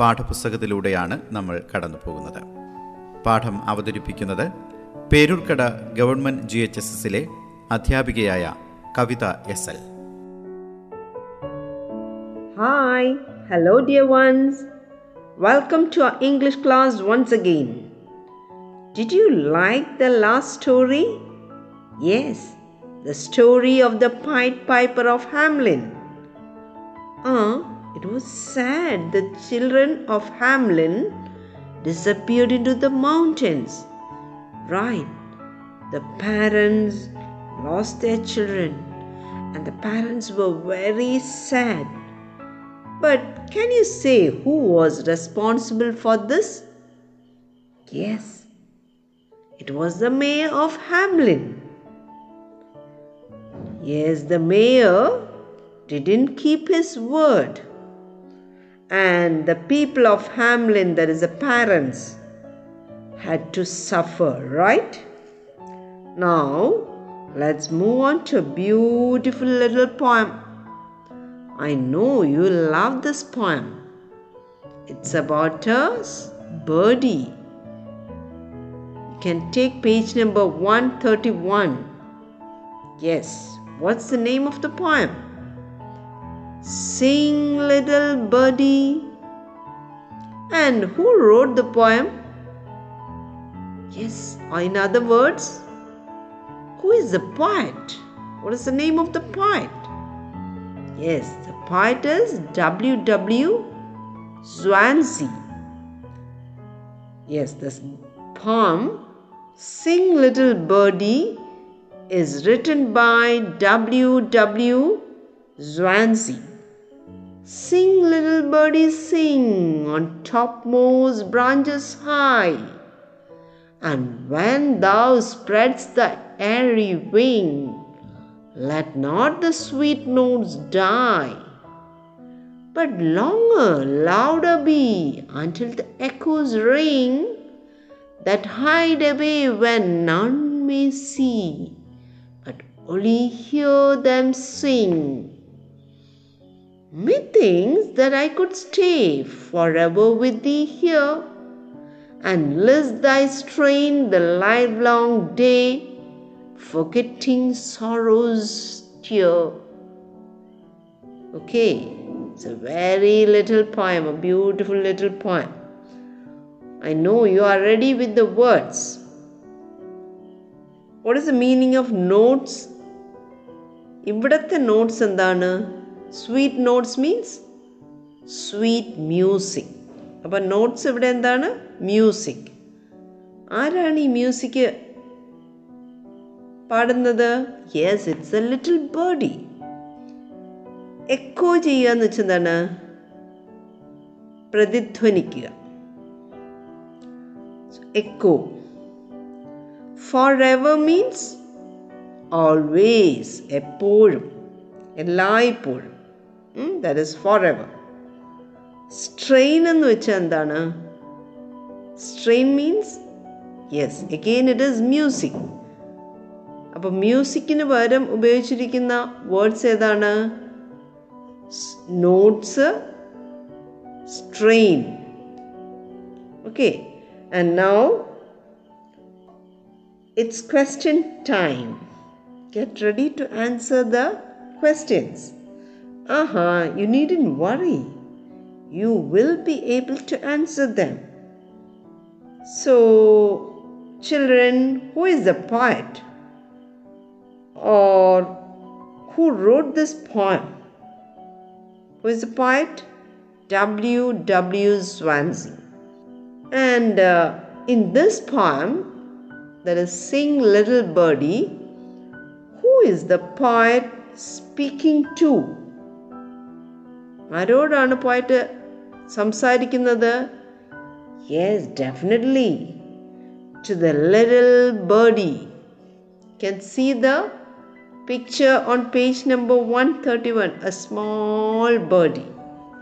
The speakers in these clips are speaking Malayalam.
പാഠപുസ്തകത്തിലൂടെയാണ് നമ്മൾ കടന്നു പോകുന്നത് പാഠം അവതരിപ്പിക്കുന്നത് Peroorkada government G H S എസിലെ അധ്യാപികയായ Kavitha S L hello, dear ones. Welcome to our English class once again. Did you like the last story? Yes, the story of the Pied Piper of Hamelin. Ah, it was sad the children of Hamlin disappeared into the mountains. Right, the parents lost their children, and the parents were very sad. But can you say who was responsible for this? Yes, it was the mayor of Hamlin. Yes, the mayor didn't keep his word. And the people of Hamlin, that is, the parents, had to suffer, right? Now, let's move on to a beautiful little poem. I know you love this poem. It's about a birdie. You can take page number 131. Yes, what's the name of the poem? Sing, little birdie. And who wrote the poem? Yes, or in other words, who is the poet? What is the name of the poet? Yes, the poet is W.W. Swansea. Yes, this poem, Sing Little Birdie, is written by W.W. Swansea. Sing, little birdie, sing on topmost branches high. And when thou spreadst the airy wing, let not the sweet notes die, but longer, louder be until the echoes ring that hide away when none may see, but only hear them sing. Methinks that I could stay forever with thee here and list thy strain the livelong day forgetting sorrow's tear. Okay, it's a very little poem, a beautiful little poem. I know you are ready with the words. What is the meaning of notes? ഇവിടത്തെ നോട്ട്സ് എന്താണ് sweet notes means sweet music അപ്പം നോട്ട്സ് ഇവിടെ എന്താണ്? മ്യൂസിക് ആരാണ് ഈ മ്യൂസിക് പാടുന്നത്? Yes it's a little birdie echo ചെയ്യുക എന്ന് വെച്ചാൽ എന്താണ്? പ്രതിധ്വനിക്കുക. Echo for ever means always എപ്പോഴും എല്ലായ്പ്പോഴും. That is for ever strain എന്ന് വെച്ചാൽ എന്താണ്? Strain means yes again it is music അപ്പോൾ മ്യൂസിക്കിന് പകരം ഉപയോഗിച്ചിരിക്കുന്ന വേർഡ്സ് ഏതാണ്? Notes strain okay and now it's question time get ready to answer the questions Aha, you needn't worry. You will be able to answer them. So, children, who is the poet? Or who wrote this poem? Who is the poet? W. W. Swansea. And uh, in this poem, that is Sing Little Birdie, who is the poet speaking to? ആരോടാണ് പോയിട്ട് സംസാരിക്കുന്നത് Yes, definitely. To the little birdie. Can see the picture on page number 131 a small birdie.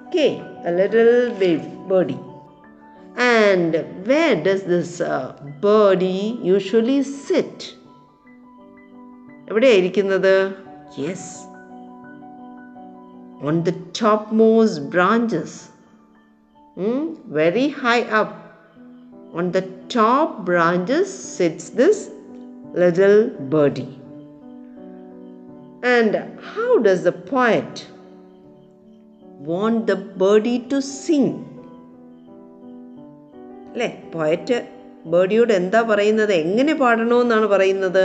Okay, a little birdie. And where does this uh, birdie usually sit? എവിടെയാണ് ഇരിക്കുന്നത് yes on the topmost branches. ബ്രാഞ്ചസ് very high up. On the top branches sits this little birdie. And how does the poet want the birdie to sing? അല്ലേ പോയറ്റ് ബേർഡിയോട് എന്താ പറയുന്നത് എങ്ങനെ പാടണമെന്നാണ് പറയുന്നത്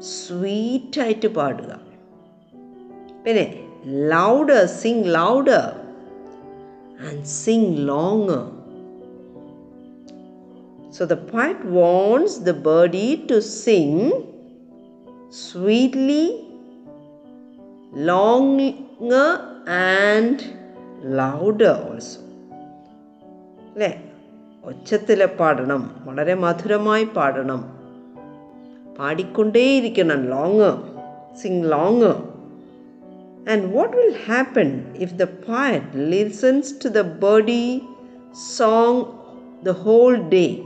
സ്വീറ്റായിട്ട് പാടുക പിന്നെ louder sing louder, and sing longer. So the poet wants the birdie to sing sweetly, longer, and louder also. അല്ലേ ഒച്ചത്തിൽ പാടണം വളരെ മധുരമായി പാടണം പാടിക്കൊണ്ടേയിരിക്കണം long sing long And what will happen if the poet listens to the birdie song the whole day?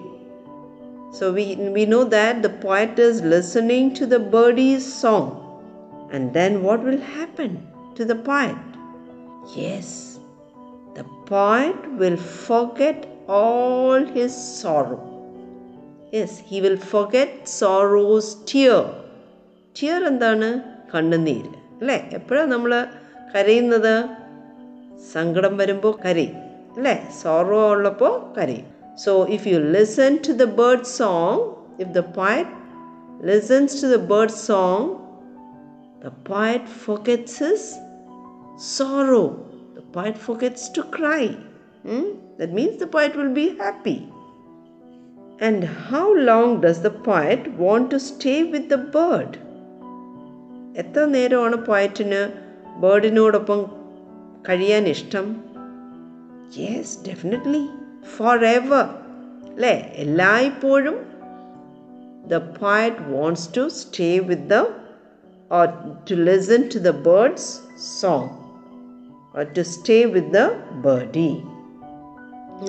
So we, we know that the poet is listening to the birdie's song. And then what will happen to the poet? Yes, the poet will forget all his sorrow. Yes, he will forget sorrow's tear. Tear എന്താണ് കണ്ണുനീര് അല്ലേ എപ്പോഴാണ് നമ്മൾ കരയുന്നത് സങ്കടം വരുമ്പോൾ കരയും അല്ലേ സോറോ ഉള്ളപ്പോൾ കരയും so if you listen to the bird song if the poet listens to the bird song the poet forgets his sorrow. The poet forgets to cry. Hmm? That means the poet will be happy. And how long does the poet want to stay with the bird? എത്ര നേരമാണ് പോയറ്റിന് ബേർഡിനോടൊപ്പം കഴിയാൻ ഇഷ്ടം യെസ് ഡെഫിനറ്റ്ലി ഫോർ എവർ അല്ലേ? എല്ലായ്പ്പോഴും the poet wants to stay with the or to listen to the birds song to stay with the birdie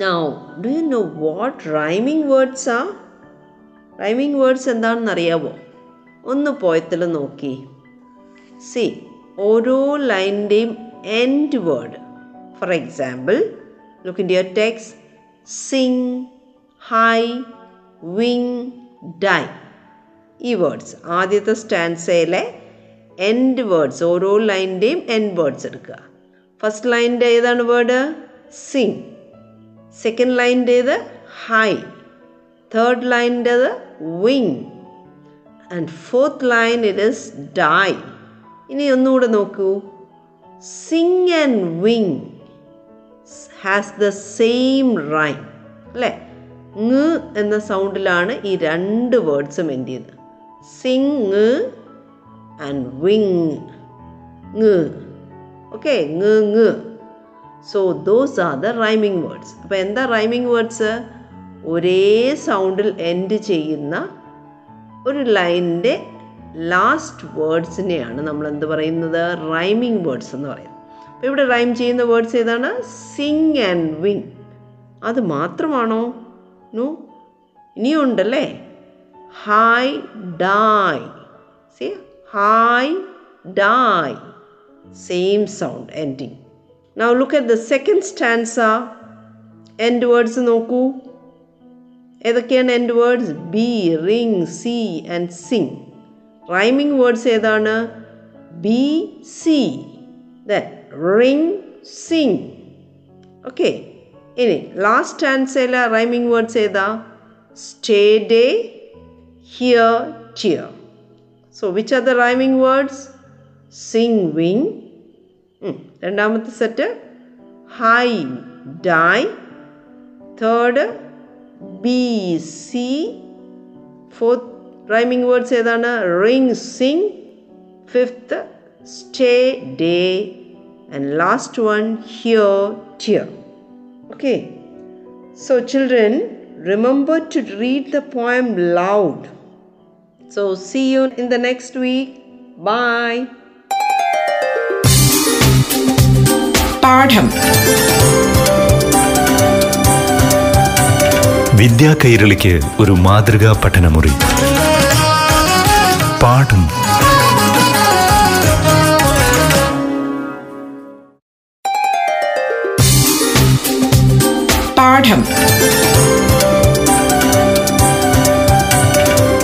now do you know what rhyming words ആ റൈമിംഗ് വേർഡ്സ് എന്താണെന്ന് അറിയാവോ ഒന്ന് പോയത്തിൽ നോക്കി. സി. ഓരോ ലൈനിന്റെയും end word for example look in your text sing high wing die ഈ വേർഡ്സ് ആദ്യത്തെ സ്റ്റാൻസയിലെ എൻഡ് വേർഡ്സ് ഓരോ ലൈനിന്റെയും എൻഡ് വേർഡ്സ് എടുക്കുക. ഫസ്റ്റ് ലൈനിന്റെ ഏതാണ് word sing second ലൈനിന്റേത് high third ലൈനിന്റെത് wing and fourth line it is die ഇനി ഒന്നുകൂടെ നോക്കൂ. Sing and wing has the same rhyme അല്ലേങ് എന്ന സൗണ്ടിലാണ് ഈ രണ്ട് വേർഡ്സും എൻഡ് ചെയ്യുന്നത്. സിങ് ആൻഡ് വിങ് ങ്. ഓക്കെ ങ് ങ്. So those are the rhyming words അപ്പോൾ എന്താ റൈമിംഗ് വേർഡ്സ് ഒരേ സൗണ്ടിൽ എൻഡ് ചെയ്യുന്ന ഒരു ലൈനിന്റെ ലാസ്റ്റ് വേർഡ്സിനെയാണ് നമ്മൾ എന്ത് പറയുന്നത്? റൈമിംഗ് വേർഡ്സ് എന്ന് പറയുന്നത്. അപ്പോൾ ഇവിടെ റൈം ചെയ്യുന്ന വേർഡ്സ് ഏതാണ്? സിങ് ആൻഡ് വിങ് അത് മാത്രമാണോ? No? ഇനിയുണ്ടല്ലേ? High die see high die same sound ending now look at the second stanza end words നോക്കൂ. ഏതൊക്കെയാണ് end words bring see and sing rhyming words ഏതാണ്? Be see ring sing okay ഇനി ലാസ്റ്റ് ആൻസേല റൈമിംഗ് വേർഡ്സ് ഏതാ? Stay day here cheer so which are the rhyming words sing wing രണ്ടാമത്തെ set high die third be see fourth rhyming words ഏതാണ് ring sing fifth stay day and last one here tear okay So, children, remember to read the poem loud. So, see you in the next week. Bye. പാഠം വിദ്യാ കൈരളിക്ക് ഒരു മാതൃകാ പഠനമുറി പാഠം.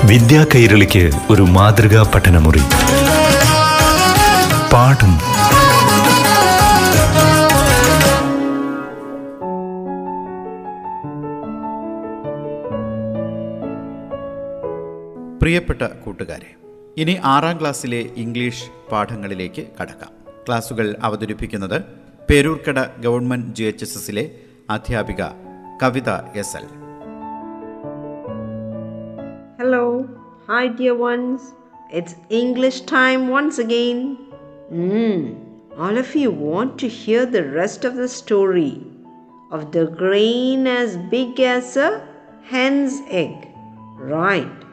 വിദ്യാ കൈരളിക്ക് ഒരു മാതൃകാ പഠനമുറി. പാഠം പ്രിയപ്പെട്ട കൂട്ടുകാരെ ഇനി ആറാം ക്ലാസ്സിലെ ഇംഗ്ലീഷ് പാഠങ്ങളിലേക്ക് കടക്കാം. ക്ലാസുകൾ അവതരിപ്പിക്കുന്നത് Peroorkada government G H S എസിലെ അധ്യാപിക Kavitha S L hello hi dear ones it's English time once again all of you want to hear the rest of the story of the grain as hen's egg right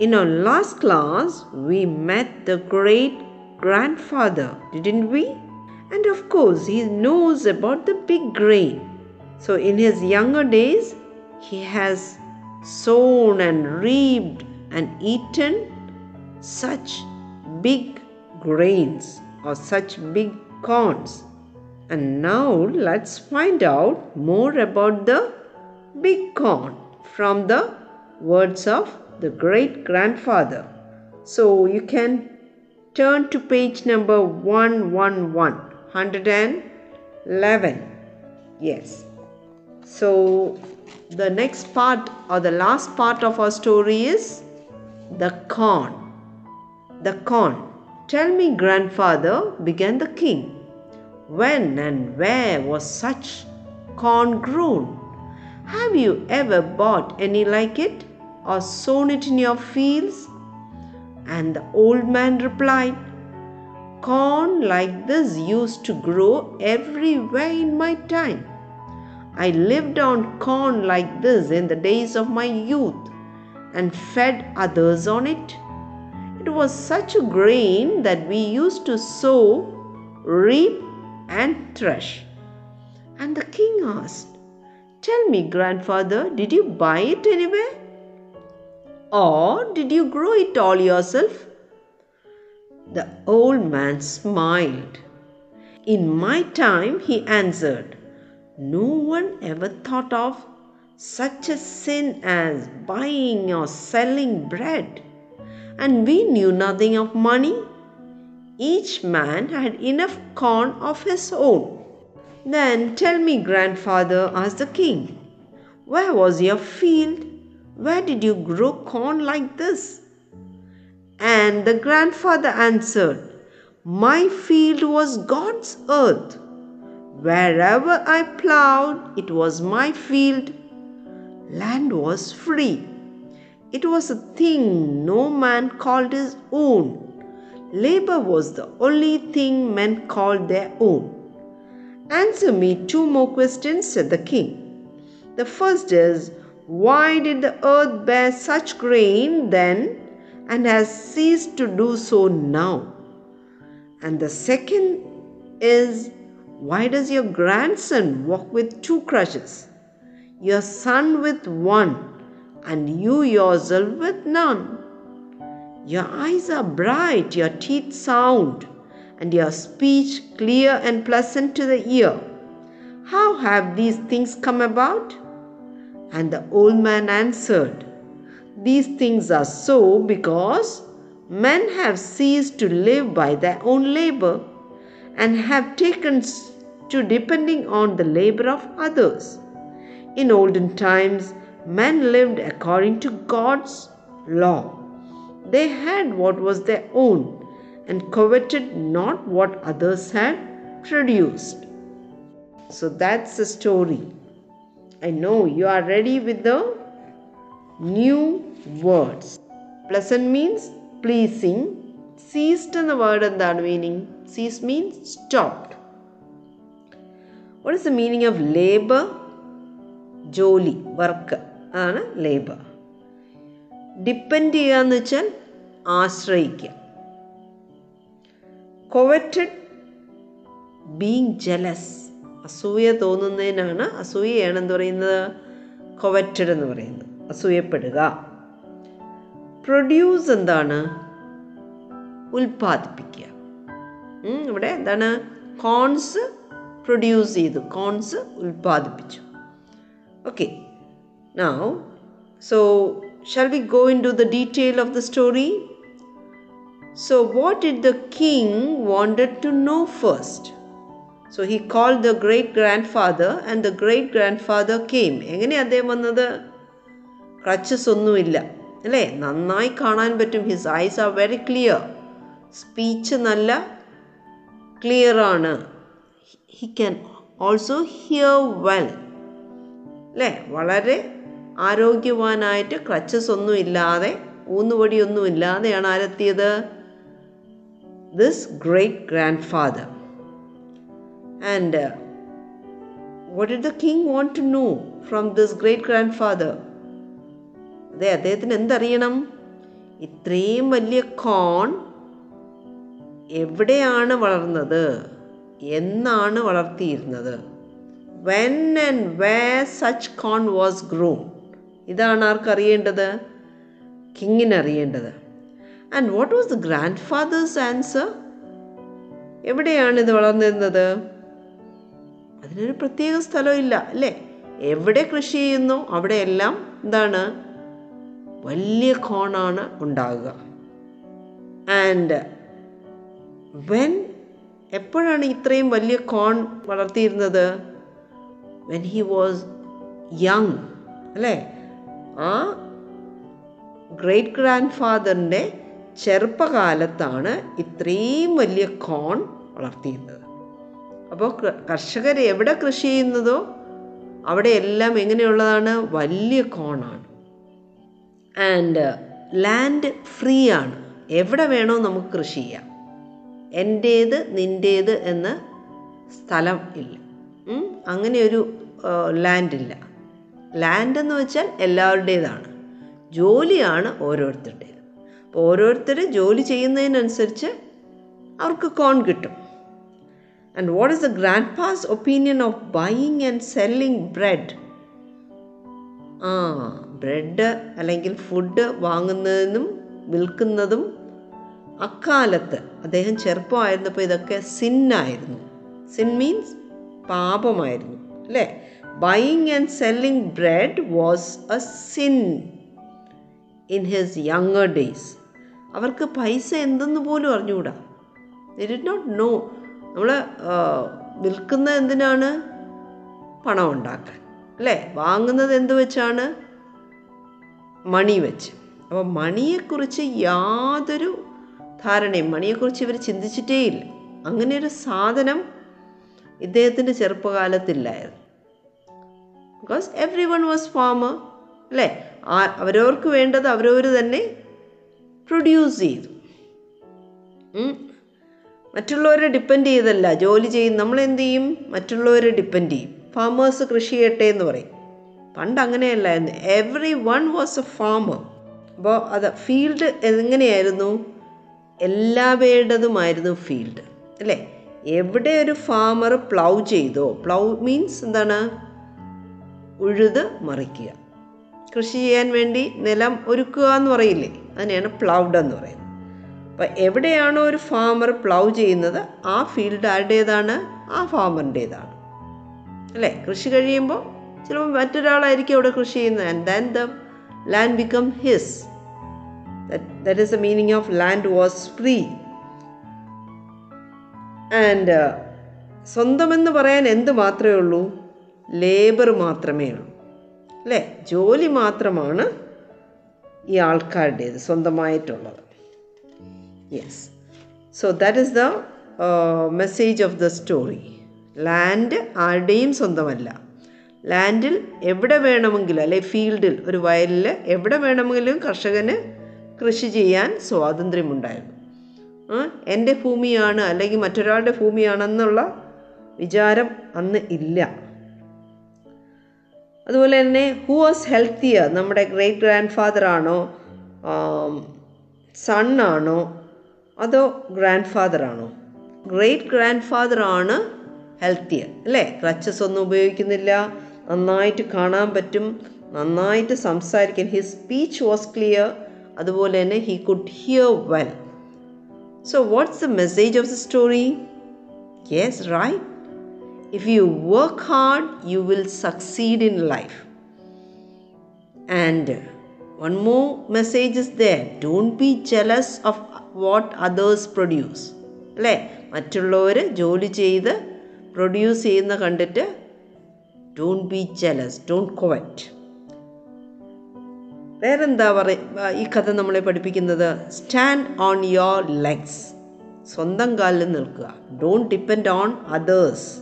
In our last class, we met the great grandfather, didn't we? And of course, he knows about the big grain. So, in his younger days, he has sown and reaped and eaten such big grains or such big corns. And now let's find out more about the big corn from the words of the great grandfather. So you can turn to page number 111, 111. Yes. So the next part or the last part of our story is the corn. The corn. Tell me, grandfather, began the king. When and where was such corn grown? Have you ever bought any like it or sown it in your fields? And the old man replied, Corn like this used to grow everywhere in my time. I lived on corn like this in the days of my youth and fed others on it. It was such a grain that we used to sow, reap, and thresh. And the king asked, Tell me, grandfather, did you buy it anywhere? Or did you grow it all yourself? The old man smiled. In my time, he answered, no one ever thought of such a sin as buying or selling bread, and we knew nothing of money. Each man had enough corn of his own. Then tell me, grandfather, asked the king, where was your field? Where did you grow corn like this? And the grandfather answered, My field was God's earth. Wherever I plowed, it was my field. Land was free. It was a thing no man called his own. Labor was the only thing men called their own. Answer me two more questions, said the king. The first is, why did the earth bear such grain then and has ceased to do so now? And the second is, why does your grandson walk with two crutches, your son with one, and you yourself with none? Your eyes are bright, your teeth sound, and your speech clear and pleasant to the ear. How have these things come about? And the old man answered, These things are so because men have ceased to live by their own labor and have taken to depending on the labor of others. In olden times, men lived according to God's law. They had what was their own and coveted not what others had produced. So that's the story. I know you are ready with the new words. Pleasant means pleasing. Ceased എന്ന വേർഡ് എന്താണ് meaning ceased means stopped What is the meaning of labor? ജോലി വർക്ക് അതാണ് ലേബർ ഡിപ്പെൻഡ് ചെയ്യുക എന്ന് വെച്ചാൽ ആശ്രയിക്കുക കൊവറ്റഡ് ബീങ് ജലസ് അസൂയ തോന്നുന്നതിനാണ് അസൂയയാണ് എന്ത് പറയുന്നത്? കൊവറ്റഡ് എന്ന് പറയുന്നത്. അസൂയപ്പെടുക. പ്രൊഡ്യൂസ് എന്താണ്? ഉൽപ്പാദിപ്പിക്കുക. ഇവിടെ എന്താണ്? കോൺസ് പ്രൊഡ്യൂസ് ചെയ്തു. Corns ഉൽപ്പാദിപ്പിച്ചു. Okay now so shall we go into the detail of the story so what it the king wanted to know to know he call the great grandfather and the great grandfather came എങ്ങനെയാണ് അദ്ദേഹം വന്നത്? ക്രച്ചസ് ഒന്നുമില്ല അല്ലേ? നന്നായി കാണാൻ പറ്റും. His eyes are very clear speech നല്ല ക്ലിയർ ആണ്. He can also hear well അല്ലേ? വളരെ ആരോഗ്യവാനായിട്ട് ക്രച്ചസ് ഒന്നും ഇല്ലാതെ ഊന്നുവടിയൊന്നും ഇല്ലാതെയാണ് ആരെത്തിയത്? This great grandfather and uh, did the king want to know know this great grandfather അതെ അദ്ദേഹത്തിന് എന്തറിയണം? ഇത്രയും വലിയ കോൺ എവിടെയാണ് വളർന്നത്? എന്നാണ് വളർത്തിയിരുന്നത്? When and where such corn was grown ഇതാണ് ആർക്കറിയേണ്ടത്? കിങ്ങിന് അറിയേണ്ടത് and what was the grandfather's answer എവിടെയാണ് ഇത് വളർന്നിരുന്നത്? അതിനൊരു പ്രത്യേക സ്ഥലമില്ല അല്ലേ? എവിടെ കൃഷി ചെയ്യുന്നു അവിടെയെല്ലാം എന്താണ്? വലിയ കോണാണ് ഉണ്ടാകുക ആൻഡ് വെൻ എപ്പോഴാണ് ഇത്രയും വലിയ കോൺ വളർത്തിയിരുന്നത്? വെൻ ഹി വാസ് യങ് അല്ലേ? ആ ഗ്രേറ്റ് ഗ്രാൻഡ് ഫാദറിന്റെ ചെറുപ്പകാലത്താണ് ഇത്രയും വലിയ കോൺ വളർത്തിയിരുന്നത്. അപ്പോൾ കർഷകർ എവിടെ കൃഷി ചെയ്യുന്നതോ അവിടെ എല്ലാം എങ്ങനെയുള്ളതാണ്? വലിയ കോണാണ്. ആൻഡ് ലാൻഡ് ഫ്രീ ആണ്. എവിടെ വേണോ നമുക്ക് കൃഷി ചെയ്യാം. എന്റേത് നിന്റേത് എന്ന സ്ഥലം ഇല്ല? അങ്ങനെ ഒരു ലാൻഡ് ഇല്ല. ലാൻഡ് എന്ന് വെച്ചാൽ എല്ലാവരുടേതാണ്. ജോലിയാണ് ഓരോരുത്തരുടേത്. അപ്പോൾ ഓരോരുത്തർ ജോലി ചെയ്യുന്നതിനനുസരിച്ച് അവർക്ക് കോൺ കിട്ടും. And what is the grandpa's opinion of buying and selling bread? ആ ബ്രെഡ് അല്ലെങ്കിൽ ഫുഡ് വാങ്ങുന്നതിനും വിൽക്കുന്നതും അക്കാലത്ത്. അദ്ദേഹം ചെറുപ്പമായിരുന്നപ്പോൾ ഇതൊക്കെ സിന്നായിരുന്നു. സിൻ മീൻസ് പാപമായിരുന്നു അല്ലേ? Buying and selling bread was a sin in his younger days അവർക്ക് പൈസ എന്തെന്ന് പോലും അറിഞ്ഞുകൂടാ. ദി ഡിഡ് നോട്ട് നോ നമ്മൾ വിൽക്കുന്ന എന്തിനാണ്? പണം ഉണ്ടാക്കാൻ. അല്ലേ? വാങ്ങുന്നത് എന്ത് വെച്ചാണ്? മണി വെച്ച്. അപ്പോൾ മണിയെക്കുറിച്ച് യാതൊരു ധാരണയും മണിയെക്കുറിച്ച് ഇവർ ചിന്തിച്ചിട്ടേയില്ല അങ്ങനെ ഒരു സാധനം ഇദ്ദേഹത്തിന്റെ ചെറുപ്പകാലത്തില്ലായിരുന്നു. Because everyone was farmer അല്ലേ അവരവർക്ക് വേണ്ടത് അവരവർ തന്നെ പ്രൊഡ്യൂസ് ചെയ്തു. മറ്റുള്ളവരെ ഡിപ്പെൻഡ് ചെയ്തല്ല. ജോലി ചെയ്യും. നമ്മൾ എന്ത് ചെയ്യും? മറ്റുള്ളവരെ ഡിപ്പെൻഡ് ചെയ്യും. ഫാമേഴ്സ് കൃഷി ചെയ്യട്ടെ എന്ന് പറയും. പണ്ട് അങ്ങനെയല്ലായിരുന്നു everyone was a farmer അപ്പോൾ അത് ഫീൽഡ് എങ്ങനെയായിരുന്നു? എല്ലാ എല്ലാവരുടേതുമായിരുന്നു ഫീൽഡ് അല്ലേ? എവിടെ ഒരു ഫാമർ പ്ലൗ ചെയ്തോ? പ്ലൗ മീൻസ് എന്താണ്? ഉഴുത് മറിക്കുക. കൃഷി ചെയ്യാൻ വേണ്ടി നിലം ഒരുക്കുക എന്ന് പറയില്ലേ? അതിനെയാണ് പ്ലൗഡ് എന്ന് പറയുന്നത്. അപ്പം എവിടെയാണോ ഒരു ഫാമർ പ്ലൗ ചെയ്യുന്നത് ആ ഫീൽഡ് ആരുടേതാണ്? ആ ഫാമറിന്റേതാണ് അല്ലേ? കൃഷി കഴിയുമ്പോൾ ചിലപ്പോൾ മറ്റൊരാളായിരിക്കും അവിടെ കൃഷി ചെയ്യുന്നത്. And then the land become his that is the meaning of land was free and സ്വന്തമെന്ന് പറയാൻ എന്ത് മാത്രമേ ഉള്ളൂ? ലേബർ മാത്രമേ ഉള്ളൂ. അല്ലേ? ജോലി മാത്രമാണ് ഈ ആൾക്കാരുടേത് സ്വന്തമായിട്ടുള്ളത്. Yes so that is the message of the story land ആരുടെയും സ്വന്തമല്ല. ലാൻഡിൽ എവിടെ വേണമെങ്കിലും അല്ലെ ഫീൽഡിൽ ഒരു വയലിൽ എവിടെ വേണമെങ്കിലും കർഷകന് കൃഷി ചെയ്യാൻ സ്വാതന്ത്ര്യമുണ്ടായിരുന്നു. എന്റെ ഭൂമിയാണ് അല്ലെങ്കിൽ മറ്റൊരാളുടെ ഭൂമിയാണെന്നുള്ള വിചാരം അന്ന് ഇല്ല. അതുപോലെ തന്നെ ഹൂ വാസ് ഹെൽത്തിയർ നമ്മുടെ ഗ്രേറ്റ് ഗ്രാൻഡ് ഫാദർ ആണോ സണ്ണാണോ അതോ ഗ്രാൻഡ് ഫാദർ ആണോ? ഗ്രേറ്റ് ഗ്രാൻഡ് ഫാദർ ആണ് ഹെൽത്തിയർ അല്ലേ? ക്രച്ചസ് ഒന്നും ഉപയോഗിക്കുന്നില്ല നന്നായിട്ട് കാണാൻ പറ്റും നന്നായിട്ട് സംസാരിക്കാൻ. ഹിസ് സ്പീച്ച് വാസ് ക്ലിയർ അതുപോലെ തന്നെ he could hear well so what's the message of the story yes right if you work hard you will succeed in life And one more message is there. Don't be jealous of what others produce. അല്ലേ? മറ്റുള്ളവർ ജോലി ചെയ്ത് പ്രൊഡ്യൂസ് ചെയ്യുന്ന കണ്ടിട്ട് don't be jealous don't covet വേറെന്താ പറയുക ഈ കഥ നമ്മളെ പഠിപ്പിക്കുന്നത്? സ്റ്റാൻഡ് ഓൺ യോർ ലെഗ്സ് സ്വന്തം കാലിൽ നിൽക്കുക. ഡോണ്ട് ഡിപ്പെൻഡ് ഓൺ അതേഴ്സ്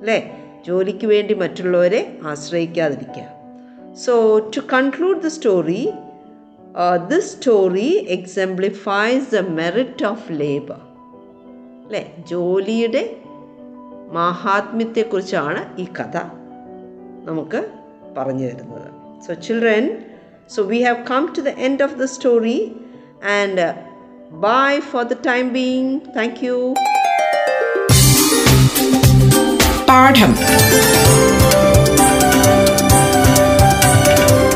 അല്ലേ? ജോലിക്ക് വേണ്ടി മറ്റുള്ളവരെ ആശ്രയിക്കാതിരിക്കുക. So to conclude the story this story exemplifies the merit of labor. അല്ലേ ജോലിയുടെ മാഹാത്മ്യത്തെക്കുറിച്ചാണ് ഈ കഥ നമുക്ക് പറഞ്ഞു തരുന്നത്. So children so we have come to the end of the story and bye for the time being thank you പാഠം.